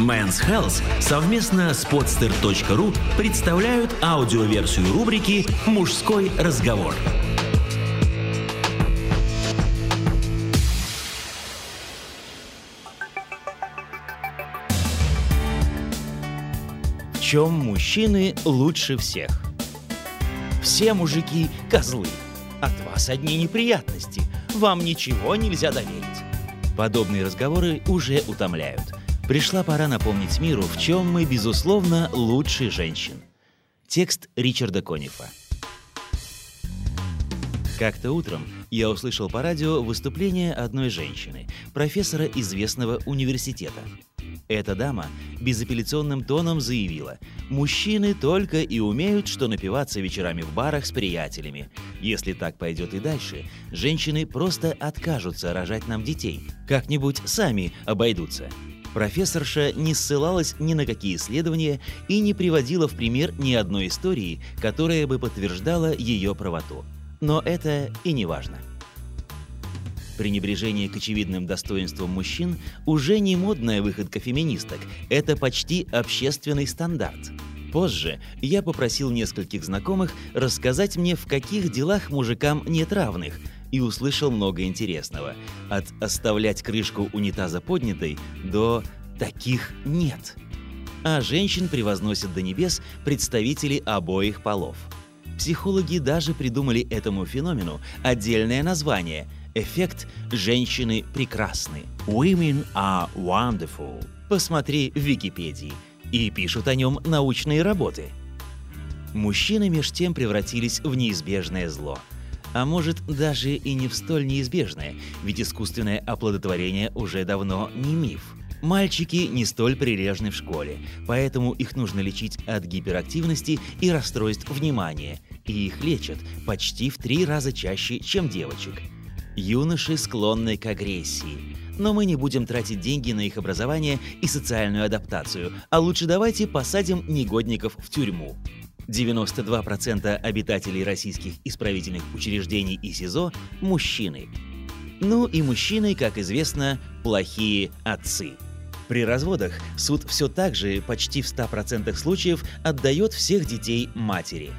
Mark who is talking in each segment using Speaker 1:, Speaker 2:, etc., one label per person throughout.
Speaker 1: Men's Health совместно с podster.ru представляют аудиоверсию рубрики «Мужской разговор».
Speaker 2: В чем мужчины лучше всех? Все мужики – козлы. От вас одни неприятности. Вам ничего нельзя доверить. Подобные разговоры уже утомляют. Пришла пора напомнить миру, в чем мы, безусловно, лучше женщин. Текст Ричарда Конифа. Как-то утром я услышал по радио выступление одной женщины, профессора известного университета. Эта дама безапелляционным тоном заявила, мужчины только и умеют, что напиваться вечерами в барах с приятелями. Если так пойдет и дальше, женщины просто откажутся рожать нам детей, как-нибудь сами обойдутся. Профессорша не ссылалась ни на какие исследования и не приводила в пример ни одной истории, которая бы подтверждала ее правоту. Но это и не важно. Пренебрежение к очевидным достоинствам мужчин уже не модная выходка феминисток, это почти общественный стандарт. Позже я попросил нескольких знакомых рассказать мне, в каких делах мужикам нет равных, и услышал много интересного. От оставлять крышку унитаза поднятой до «таких нет». А женщин превозносят до небес представители обоих полов. Психологи даже придумали этому феномену отдельное название – эффект «женщины прекрасны» – «Women are wonderful». Посмотри в Википедии. И пишут о нем научные работы. Мужчины меж тем превратились в неизбежное зло – а может, даже и не в столь неизбежное, ведь искусственное оплодотворение уже давно не миф. Мальчики не столь прилежны в школе, поэтому их нужно лечить от гиперактивности и расстройств внимания, и их лечат почти в три раза чаще, чем девочек. Юноши склонны к агрессии, но мы не будем тратить деньги на их образование и социальную адаптацию, а лучше давайте посадим негодников в тюрьму. 92% обитателей российских исправительных учреждений и СИЗО – мужчины. Ну и мужчины, как известно, плохие отцы. При разводах суд все так же почти в 100% случаев отдает всех детей матери.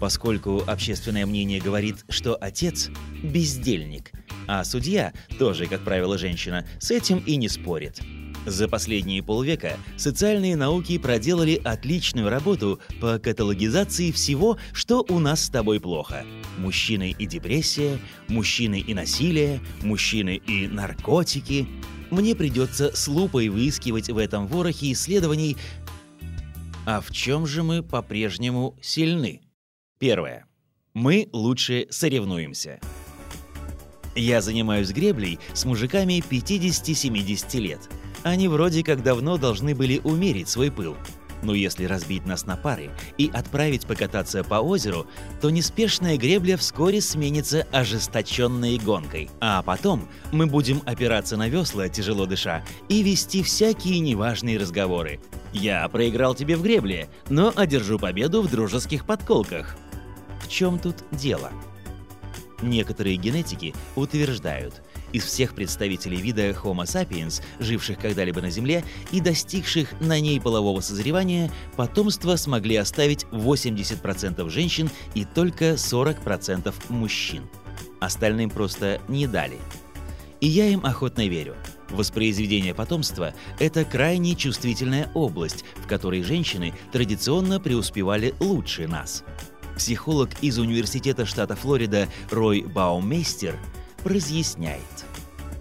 Speaker 2: Поскольку общественное мнение говорит, что отец – бездельник, а судья, тоже, как правило, женщина, с этим и не спорит – за последние полвека социальные науки проделали отличную работу по каталогизации всего, что у нас с тобой плохо. Мужчины и депрессия, мужчины и насилие, мужчины и наркотики. Мне придется с лупой выискивать в этом ворохе исследований. А в чем же мы по-прежнему сильны? Первое. Мы лучше соревнуемся. Я занимаюсь греблей с мужиками 50-70 лет – они вроде как давно должны были умерить свой пыл. Но если разбить нас на пары и отправить покататься по озеру, то неспешная гребля вскоре сменится ожесточенной гонкой. А потом мы будем опираться на весла, тяжело дыша, и вести всякие неважные разговоры. Я проиграл тебе в гребле, но одержу победу в дружеских подколках. В чем тут дело? Некоторые генетики утверждают, из всех представителей вида Homo sapiens, живших когда-либо на Земле и достигших на ней полового созревания, потомство смогли оставить 80% женщин и только 40% мужчин. Остальным просто не дали. И я им охотно верю. Воспроизведение потомства – это крайне чувствительная область, в которой женщины традиционно преуспевали лучше нас. Психолог из Университета штата Флорида Рой Баумейстер разъясняет.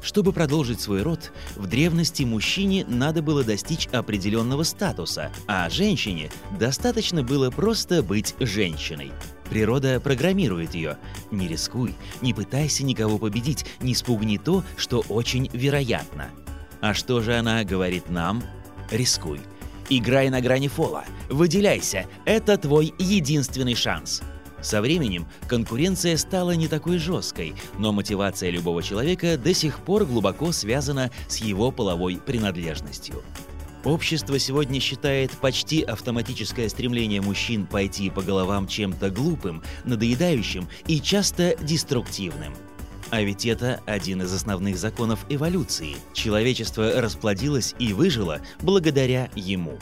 Speaker 2: Чтобы продолжить свой род, в древности мужчине надо было достичь определенного статуса, а женщине достаточно было просто быть женщиной. Природа программирует ее. Не рискуй, не пытайся никого победить, не спугни то, что очень вероятно. А что же она говорит нам? Рискуй. Играй на грани фола. Выделяйся. Это твой единственный шанс. Со временем конкуренция стала не такой жесткой, но мотивация любого человека до сих пор глубоко связана с его половой принадлежностью. Общество сегодня считает почти автоматическое стремление мужчин пойти по головам чем-то глупым, надоедающим и часто деструктивным. А ведь это один из основных законов эволюции. Человечество расплодилось и выжило благодаря ему.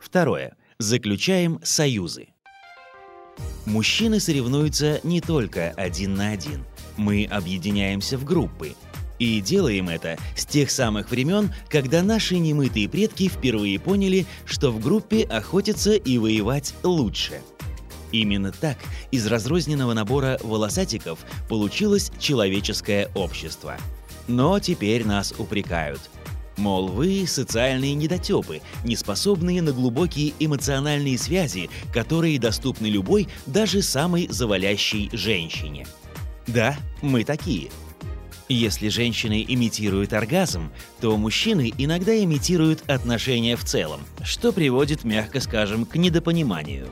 Speaker 2: Второе. Заключаем союзы. Мужчины соревнуются не только один на один. Мы объединяемся в группы. И делаем это с тех самых времен, когда наши немытые предки впервые поняли, что в группе охотиться и воевать лучше. Именно так из разрозненного набора волосатиков получилось человеческое общество. Но теперь нас упрекают – Мол, вы социальные недотепы, не способные на глубокие эмоциональные связи, которые доступны любой, даже самой завалящей женщине. Да, мы такие. Если женщины имитируют оргазм, то мужчины иногда имитируют отношения в целом, что приводит, мягко скажем, к недопониманию.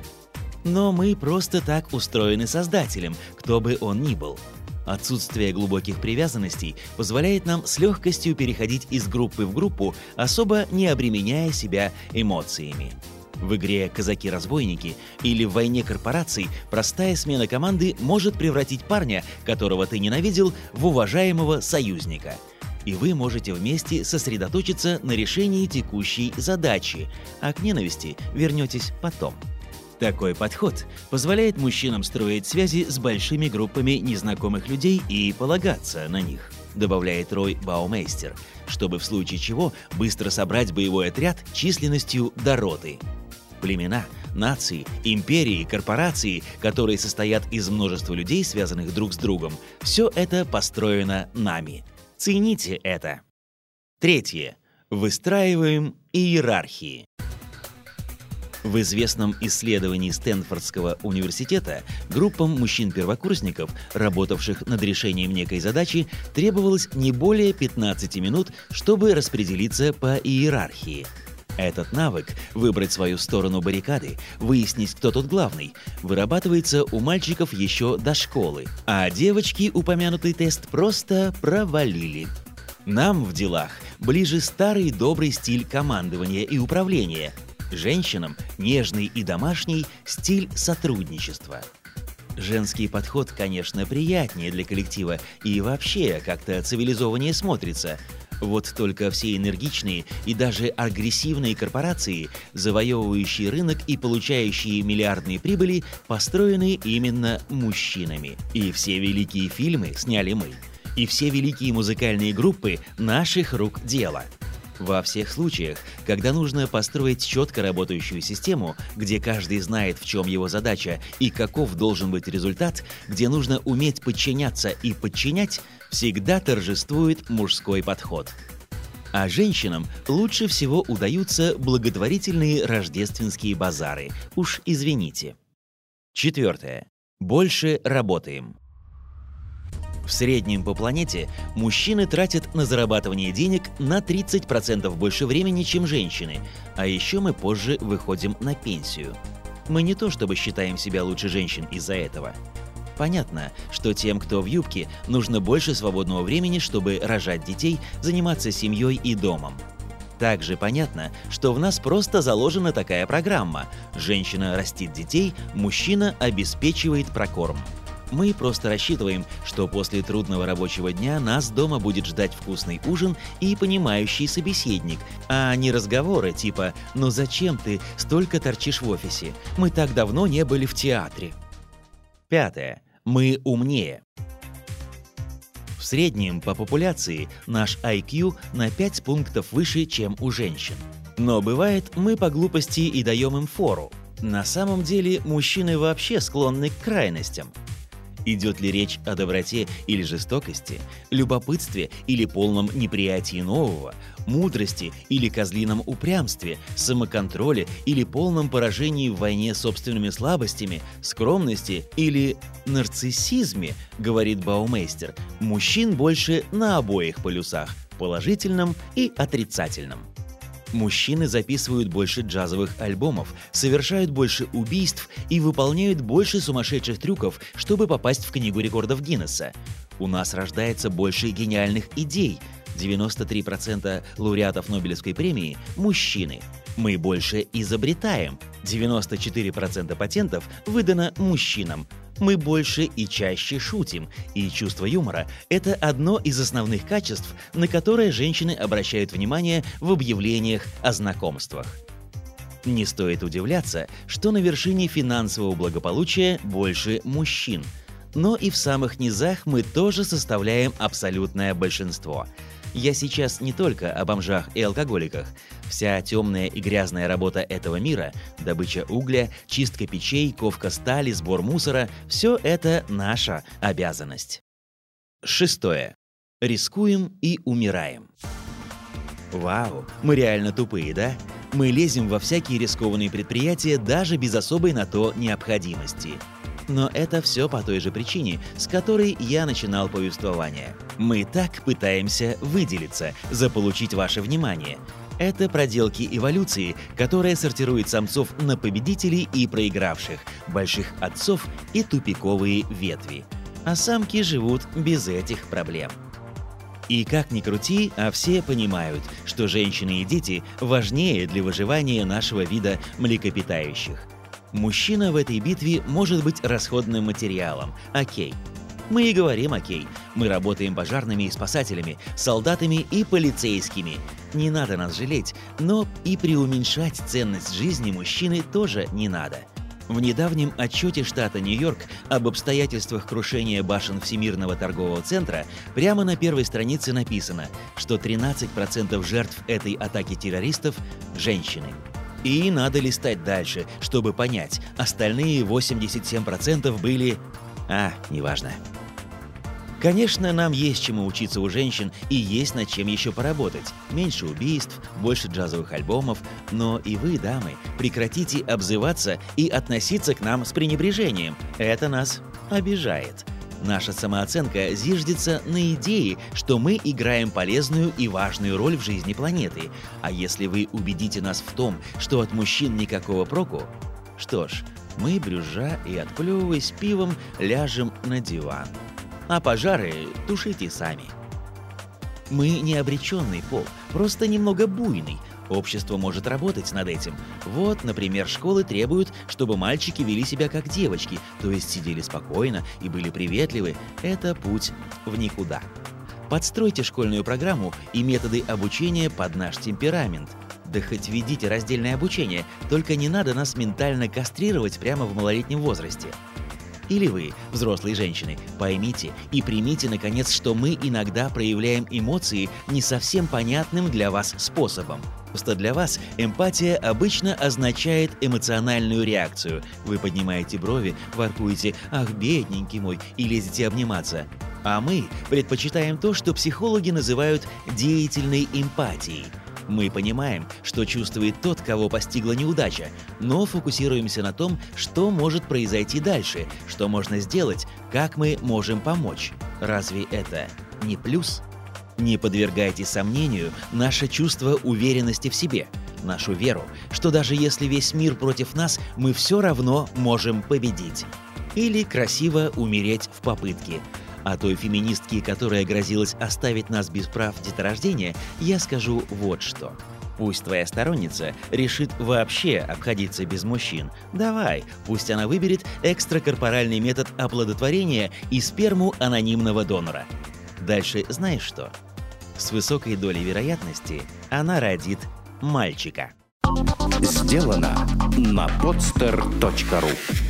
Speaker 2: Но мы просто так устроены создателем, кто бы он ни был – Отсутствие глубоких привязанностей позволяет нам с легкостью переходить из группы в группу, особо не обременяя себя эмоциями. В игре «Казаки-разбойники» или в «Войне корпораций» простая смена команды может превратить парня, которого ты ненавидел, в уважаемого союзника. И вы можете вместе сосредоточиться на решении текущей задачи, а к ненависти вернетесь потом. Такой подход позволяет мужчинам строить связи с большими группами незнакомых людей и полагаться на них, добавляет Рой Баумейстер, чтобы в случае чего быстро собрать боевой отряд численностью до роты. Племена, нации, империи, корпорации, которые состоят из множества людей, связанных друг с другом, все это построено нами. Цените это. Третье. Выстраиваем иерархии. В известном исследовании Стэнфордского университета группам мужчин-первокурсников, работавших над решением некой задачи, требовалось не более 15 минут, чтобы распределиться по иерархии. Этот навык – выбрать свою сторону баррикады, выяснить, кто тут главный – вырабатывается у мальчиков еще до школы, а девочки упомянутый тест просто провалили. Нам в делах ближе старый добрый стиль командования и управления – Женщинам нежный и домашний стиль сотрудничества. Женский подход, конечно, приятнее для коллектива и вообще как-то цивилизованнее смотрится. Вот только все энергичные и даже агрессивные корпорации, завоевывающие рынок и получающие миллиардные прибыли, построены именно мужчинами. И все великие фильмы сняли мы. И все великие музыкальные группы наших рук дело – во всех случаях, когда нужно построить четко работающую систему, где каждый знает, в чем его задача и каков должен быть результат, где нужно уметь подчиняться и подчинять, всегда торжествует мужской подход. А женщинам лучше всего удаются благотворительные рождественские базары. Уж извините. Четвертое. Больше работаем. В среднем по планете мужчины тратят на зарабатывание денег на 30% больше времени, чем женщины, а еще мы позже выходим на пенсию. Мы не то чтобы считаем себя лучше женщин из-за этого. Понятно, что тем, кто в юбке, нужно больше свободного времени, чтобы рожать детей, заниматься семьей и домом. Также понятно, что в нас просто заложена такая программа. Женщина растит детей, мужчина обеспечивает прокорм. Мы просто рассчитываем, что после трудного рабочего дня нас дома будет ждать вкусный ужин и понимающий собеседник, а не разговоры типа «Ну зачем ты столько торчишь в офисе? Мы так давно не были в театре». Пятое. Мы умнее. В среднем по популяции наш IQ на 5 пунктов выше, чем у женщин. Но бывает, мы по глупости и даем им фору. На самом деле мужчины вообще склонны к крайностям – Идет ли речь о доброте или жестокости, любопытстве или полном неприятии нового, мудрости или козлином упрямстве, самоконтроле или полном поражении в войне собственными слабостями, скромности или нарциссизме, говорит Баумейстер, мужчин больше на обоих полюсах – положительном и отрицательном. Мужчины записывают больше джазовых альбомов, совершают больше убийств и выполняют больше сумасшедших трюков, чтобы попасть в Книгу рекордов Гиннесса. У нас рождается больше гениальных идей. 93% лауреатов Нобелевской премии – мужчины. Мы больше изобретаем. 94% патентов выдано мужчинам. Мы больше и чаще шутим, и чувство юмора – это одно из основных качеств, на которое женщины обращают внимание в объявлениях о знакомствах. Не стоит удивляться, что на вершине финансового благополучия больше мужчин. Но и в самых низах мы тоже составляем абсолютное большинство – я сейчас не только о бомжах и алкоголиках. Вся темная и грязная работа этого мира – добыча угля, чистка печей, ковка стали, сбор мусора – все это наша обязанность. Шестое. Рискуем и умираем. Вау, мы реально тупые, да? Мы лезем во всякие рискованные предприятия даже без особой на то необходимости – но это все по той же причине, с которой я начинал повествование. Мы так пытаемся выделиться, заполучить ваше внимание. Это проделки эволюции, которая сортирует самцов на победителей и проигравших, больших отцов и тупиковые ветви. А самки живут без этих проблем. И как ни крути, а все понимают, что женщины и дети важнее для выживания нашего вида млекопитающих – Мужчина в этой битве может быть расходным материалом. Окей. Мы и говорим окей. Мы работаем пожарными и спасателями, солдатами и полицейскими. Не надо нас жалеть, но и преуменьшать ценность жизни мужчины тоже не надо. В недавнем отчете штата Нью-Йорк об обстоятельствах крушения башен Всемирного торгового центра прямо на первой странице написано, что 13% жертв этой атаки террористов – женщины. И надо листать дальше, чтобы понять, остальные 87% были... А, неважно. Конечно, нам есть чему учиться у женщин и есть над чем еще поработать. Меньше убийств, больше джазовых альбомов, но и вы, дамы, прекратите обзываться и относиться к нам с пренебрежением. Это нас обижает. Наша самооценка зиждется на идее, что мы играем полезную и важную роль в жизни планеты. А если вы убедите нас в том, что от мужчин никакого проку, что ж, мы, брюжа и отплевываясь пивом, ляжем на диван. А пожары тушите сами. Мы не обреченный пол, просто немного буйный, Общество может работать над этим. Вот, например, школы требуют, чтобы мальчики вели себя как девочки, то есть сидели спокойно и были приветливы. Это путь в никуда. Подстройте школьную программу и методы обучения под наш темперамент. Да хоть ведите раздельное обучение, только не надо нас ментально кастрировать прямо в малолетнем возрасте. Или вы, взрослые женщины, поймите и примите, наконец, что мы иногда проявляем эмоции не совсем понятным для вас способом. Просто для вас эмпатия обычно означает эмоциональную реакцию. Вы поднимаете брови, воркуете «Ах, бедненький мой» и лезете обниматься. А мы предпочитаем то, что психологи называют деятельной эмпатией. Мы понимаем, что чувствует тот, кого постигла неудача, но фокусируемся на том, что может произойти дальше, что можно сделать, как мы можем помочь. Разве это не плюс? Не подвергайте сомнению наше чувство уверенности в себе, нашу веру, что даже если весь мир против нас, мы все равно можем победить. Или красиво умереть в попытке. А той феминистке, которая грозилась оставить нас без прав деторождения, я скажу вот что. Пусть твоя сторонница решит вообще обходиться без мужчин. Давай, пусть она выберет экстракорпоральный метод оплодотворения и сперму анонимного донора. Дальше знаешь что? с высокой долей вероятности она родит мальчика.
Speaker 3: Сделано на podster.ru